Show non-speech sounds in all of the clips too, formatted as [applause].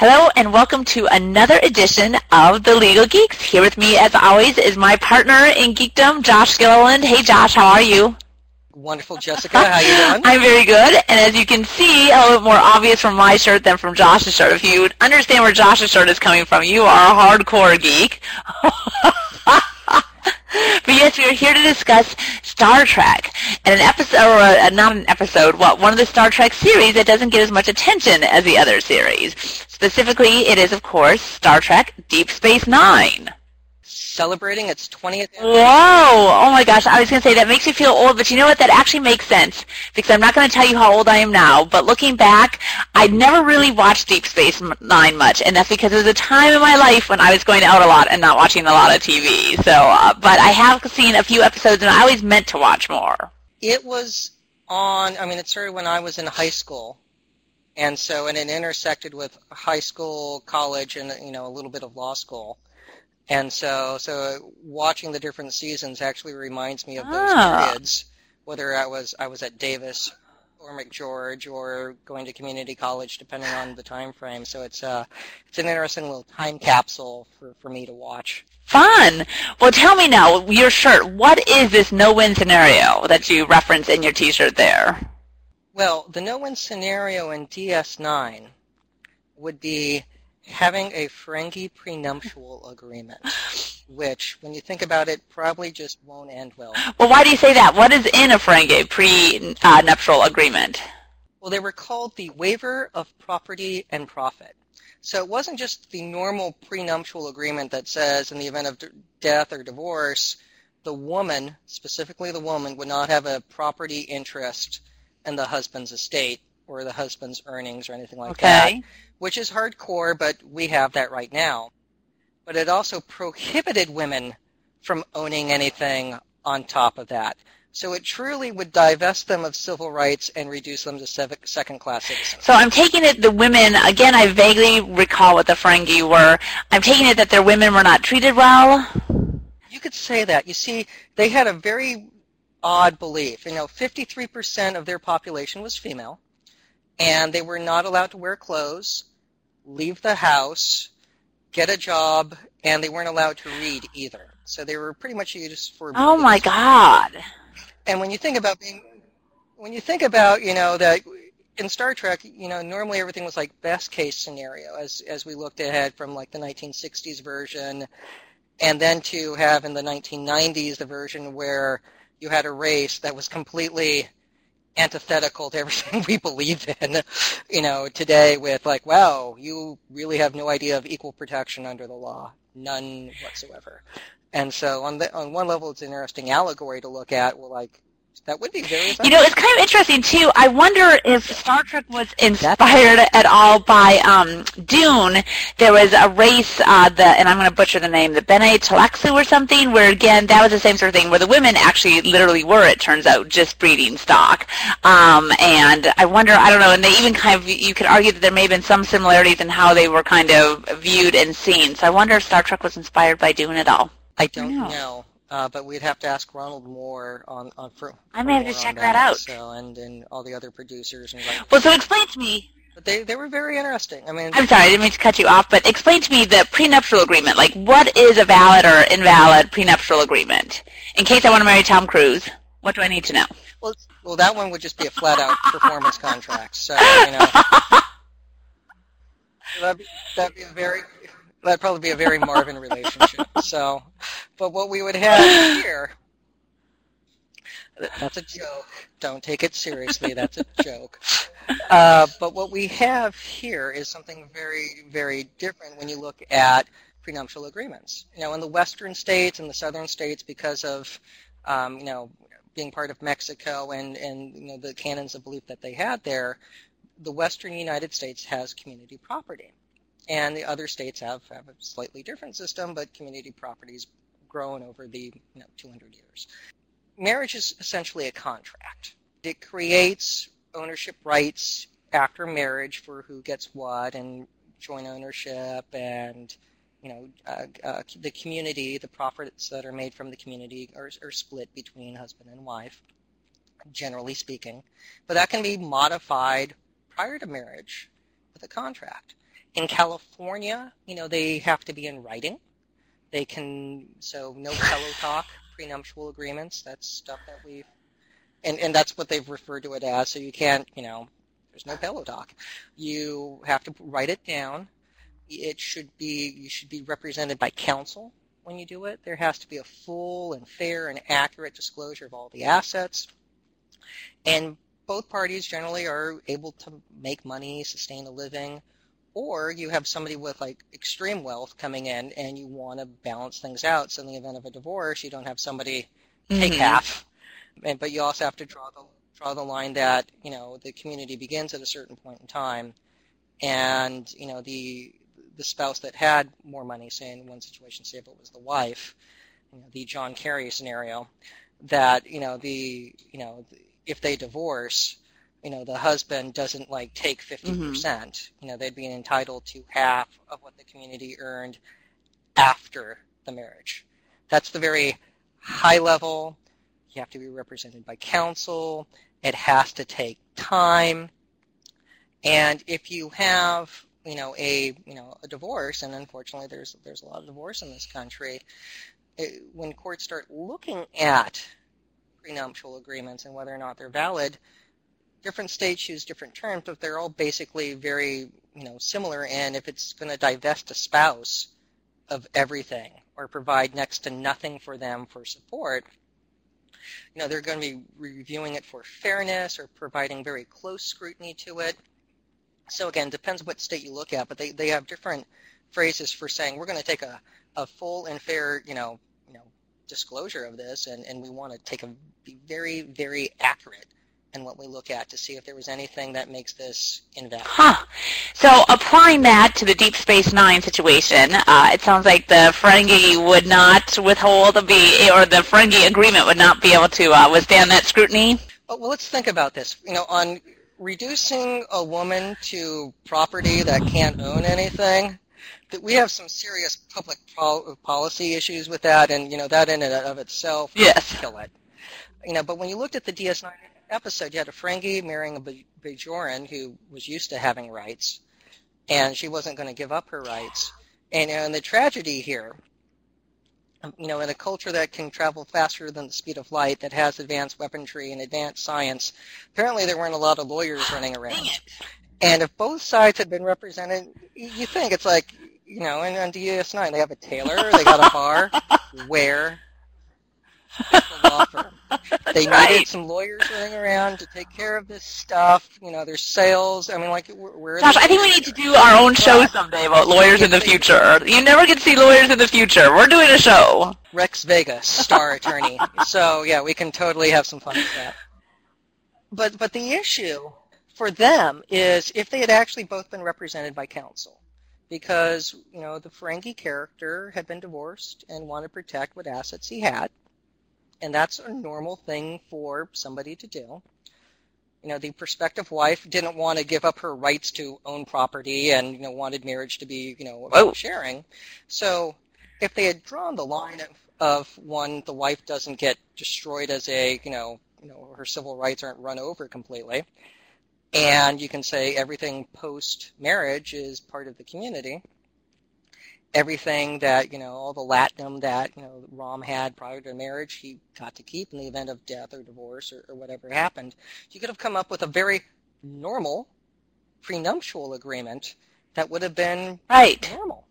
Hello and welcome to another edition of The Legal Geeks. Here with me, as always, is my partner in geekdom, Josh Gilliland. Hey, Josh, how are you? Wonderful, Jessica. How you doing? [laughs] I'm very good. And as you can see, a little bit more obvious from my shirt than from Josh's shirt. If you understand where Josh's shirt is coming from, you are a hardcore geek. [laughs] But yes, we are here to discuss Star Trek and an episode, or a, not an episode, well, one of the Star Trek series that doesn't get as much attention as the other series. Specifically, it is, of course, Star Trek Deep Space Nine celebrating its 20th anniversary. Whoa! Oh my gosh, I was going to say that makes me feel old, but you know what? That actually makes sense because I'm not going to tell you how old I am now, but looking back, I never really watched Deep Space Nine much, and that's because it was a time in my life when I was going out a lot and not watching a lot of TV. So, uh, but I have seen a few episodes, and I always meant to watch more. It was on. I mean, it started when I was in high school. And so, and it intersected with high school, college, and you know a little bit of law school. And so, so watching the different seasons actually reminds me of those ah. periods, whether I was I was at Davis or McGeorge or going to community college, depending on the time frame. So it's uh, it's an interesting little time capsule for, for me to watch. Fun. Well, tell me now, your shirt. What is this no-win scenario that you reference in your T-shirt there? Well, the no-win scenario in DS9 would be having a Ferengi prenuptial agreement, which, when you think about it, probably just won't end well. Well, why do you say that? What is in a Ferengi prenuptial agreement? Well, they were called the Waiver of Property and Profit. So it wasn't just the normal prenuptial agreement that says in the event of death or divorce, the woman, specifically the woman, would not have a property interest in the husband's estate or the husband's earnings or anything like okay. that which is hardcore, but we have that right now. But it also prohibited women from owning anything on top of that. So it truly would divest them of civil rights and reduce them to second-class citizens. So I'm taking it the women, again, I vaguely recall what the Ferengi were. I'm taking it that their women were not treated well? You could say that. You see, they had a very odd belief. You know, 53% of their population was female, and they were not allowed to wear clothes leave the house, get a job, and they weren't allowed to read either. So they were pretty much used for. Oh my God! And when you think about being, when you think about you know that in Star Trek, you know normally everything was like best case scenario as as we looked ahead from like the 1960s version, and then to have in the 1990s the version where you had a race that was completely antithetical to everything [laughs] we believe in, you know, today with like, wow, you really have no idea of equal protection under the law, none whatsoever. And so on the on one level, it's an interesting allegory to look at. Well, like that would be very. You know, it's kind of interesting too. I wonder if Star Trek was inspired at all by um, Dune. There was a race, uh, the and I'm going to butcher the name, the Bene Tleilaxu or something, where again that was the same sort of thing, where the women actually literally were, it turns out, just breeding stock. Um, and I wonder, I don't know, and they even kind of you could argue that there may have been some similarities in how they were kind of viewed and seen. So I wonder if Star Trek was inspired by Dune at all. I don't know. Uh, but we'd have to ask Ronald Moore on on for. I may have to check that, that, out. So and and all the other producers and. Well, so explain to me. But they they were very interesting. I mean. I'm sorry, I didn't mean to cut you off, but explain to me the prenuptial agreement. Like, what is a valid or invalid prenuptial agreement? In case I want to marry Tom Cruise, what do I need to know? Well, well, that one would just be a flat out performance contract. So you know. [laughs] that'd, be, that'd be a very that'd probably be a very Marvin [laughs] relationship. So, but what we would have here, that's a joke. Don't take it seriously. That's a joke. Uh, but what we have here is something very, very different when you look at prenuptial agreements. You know, in the western states and the southern states, because of um, you know being part of Mexico and and you know the canons of belief that they had there, the western United States has community property and the other states have, have a slightly different system, but community property's grown over the you know, 200 years. Marriage is essentially a contract. It creates ownership rights after marriage for who gets what and joint ownership and you know uh, uh, the community the profits that are made from the community are, are split between husband and wife generally speaking but that can be modified prior to marriage with a contract In California, you know, they have to be in writing. They can, so no pillow talk, [laughs] prenuptial agreements. That's stuff that we've, and, and that's what they've referred to it as. So you can't, you know, there's no pillow talk. You have to write it down. It should be, you should be represented by counsel when you do it. There has to be a full and fair and accurate disclosure of all the assets. And both parties generally are able to make money, sustain a living, or you have somebody with like extreme wealth coming in and you want to balance things out. So in the event of a divorce, you don't have somebody take mm-hmm. half, and, but you also have to draw the draw the line that you know the community begins at a certain point in time, and you know the the spouse that had more money, say in one situation, say if it was the wife, you know, the John Kerry scenario, that you know the you know if they divorce, you know, the husband doesn't like take 50. Mm-hmm. percent mm hmm You know, they'd be entitled to half of what the community earned after the marriage. That's the very high level. You have to be represented by counsel. It has to take time. And if you have, you know, a, you know, a divorce, and unfortunately there's, there's a lot of divorce in this country, it, when courts start looking at prenuptial agreements and whether or not they're valid, different states use different terms, but they're all basically very, you know, similar. And if it's going to divest a spouse of everything or provide next to nothing for them for support, you know, they're going to be reviewing it for fairness or providing very close scrutiny to it. So again, depends what state you look at, but they, they have different phrases for saying we're going to take a, a full and fair, you know, you know, disclosure of this, and, and we want to take a be very, very accurate and what we look at to see if there was anything that makes this invalid. Huh. So applying that to the Deep Space Nine situation, uh, it sounds like the Ferengi would not withhold the be or the Ferengi agreement would not be able to uh, withstand that scrutiny. Well, let's think about this. You know, on reducing a woman to property that can't own anything, that we have some serious public policy issues with that, and you know that in and of itself yes. kill it. You know, but when you looked at the DS9 episode, you had a Ferengi marrying a Bajoran who was used to having rights, and she wasn't going to give up her rights. And, and the tragedy here, um, you know, in a culture that can travel faster than the speed of light, that has advanced weaponry and advanced science, apparently there weren't a lot of lawyers running around. And if both sides had been represented, you think it's like, you know, and on DS9 they have a tailor, they got a bar, [laughs] where the law firm. [laughs] They right. needed some lawyers running around to take care of this stuff. You know, there's sales. I mean, like, where? Gosh, I think we need to do our own show someday about lawyers in the future. You never get to see lawyers in the future. We're doing a show. Rex Vegas, star attorney. [laughs] so yeah, we can totally have some fun with that. But but the issue for them is if they had actually both been represented by counsel because you know the Ferengi character had been divorced and wanted to protect what assets he had, and that's a normal thing for somebody to do. You know, the prospective wife didn't want to give up her rights to own property and, you know, wanted marriage to be, you know, about sharing. So if they had drawn the line of, of one, the wife doesn't get destroyed as a, you know, you know, her civil rights aren't run over completely. And you can say everything post marriage is part of the community everything that you know all the latinum that you know Rom had prior to marriage he got to keep in the event of death or divorce or, or whatever happened. You could have come up with a very normal prenuptial agreement that would have been right normal,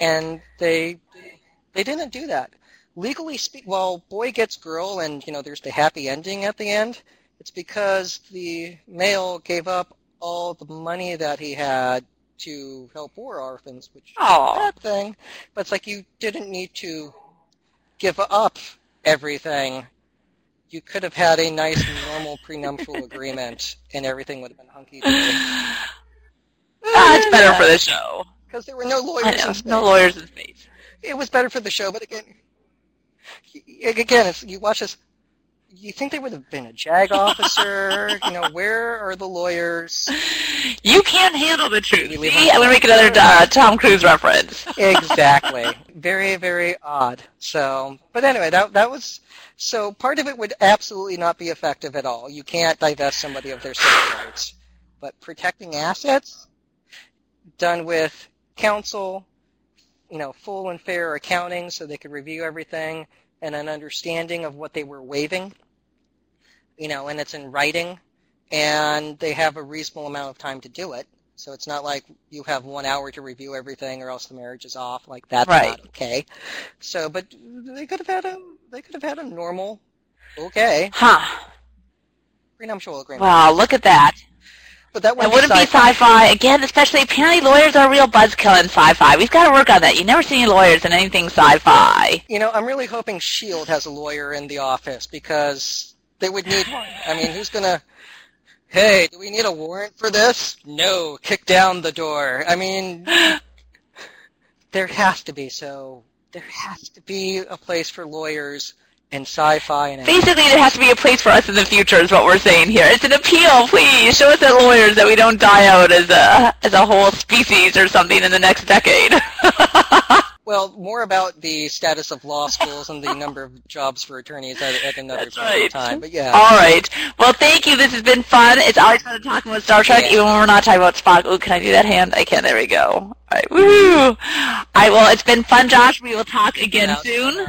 and they they didn't do that. Legally speak, well, boy gets girl, and you know there's the happy ending at the end. It's because the male gave up all the money that he had to help war orphans, which is a bad thing. But it's like you didn't need to give up everything. You could have had a nice normal prenuptial [laughs] agreement, and everything would have been hunky dory. [sighs] That's better for the show because there were no lawyers. no lawyers in space. It was better for the show, but again, again, you watch this you think they would have been a JAG [laughs] officer? you know, where are the lawyers? You can't handle the truth. See, I'm going to make another uh, Tom Cruise reference. exactly. Very, very odd. So, but anyway, that that was so. Part of it would absolutely not be effective at all. You can't divest somebody of their civil rights, but protecting assets. done with counsel, you know, full and fair accounting so they could review everything and an understanding of what they were waiving, you know, and it's in writing and they have a reasonable amount of time to do it. So it's not like you have one hour to review everything or else the marriage is off. Like that's Right. not okay. So, but they could have had a they could have had a normal, okay, Huh. prenuptial agreement. Wow, look at that. But that It wouldn't, wouldn't be sci-fi. Again, especially apparently lawyers are a real buzzkill in sci-fi. We've got to work on that. You never see any lawyers in anything sci-fi. You know, I'm really hoping Shield has a lawyer in the office because they would need one. I mean, who's gonna? Hey, do we need a warrant for this? No, kick down the door. I mean, [gasps] there has to be. So there has to be a place for lawyers in sci-fi and Basically, there has to be a place for us in the future, is what we're saying here. It's an appeal, please. Show us that lawyers that we don't die out as a as a whole species or something in the next decade. [laughs] Well, more about the status of law schools and the number of jobs for attorneys at, at another That's right. time. But yeah, All right. Well, thank you. This has been fun. It's always fun talking about Star Trek, Yeah. even when we're not talking about Spock. Ooh, can I do that hand? I can. There we go. All right. Woo! All right. Well, it's been fun, Josh. We will talk again soon.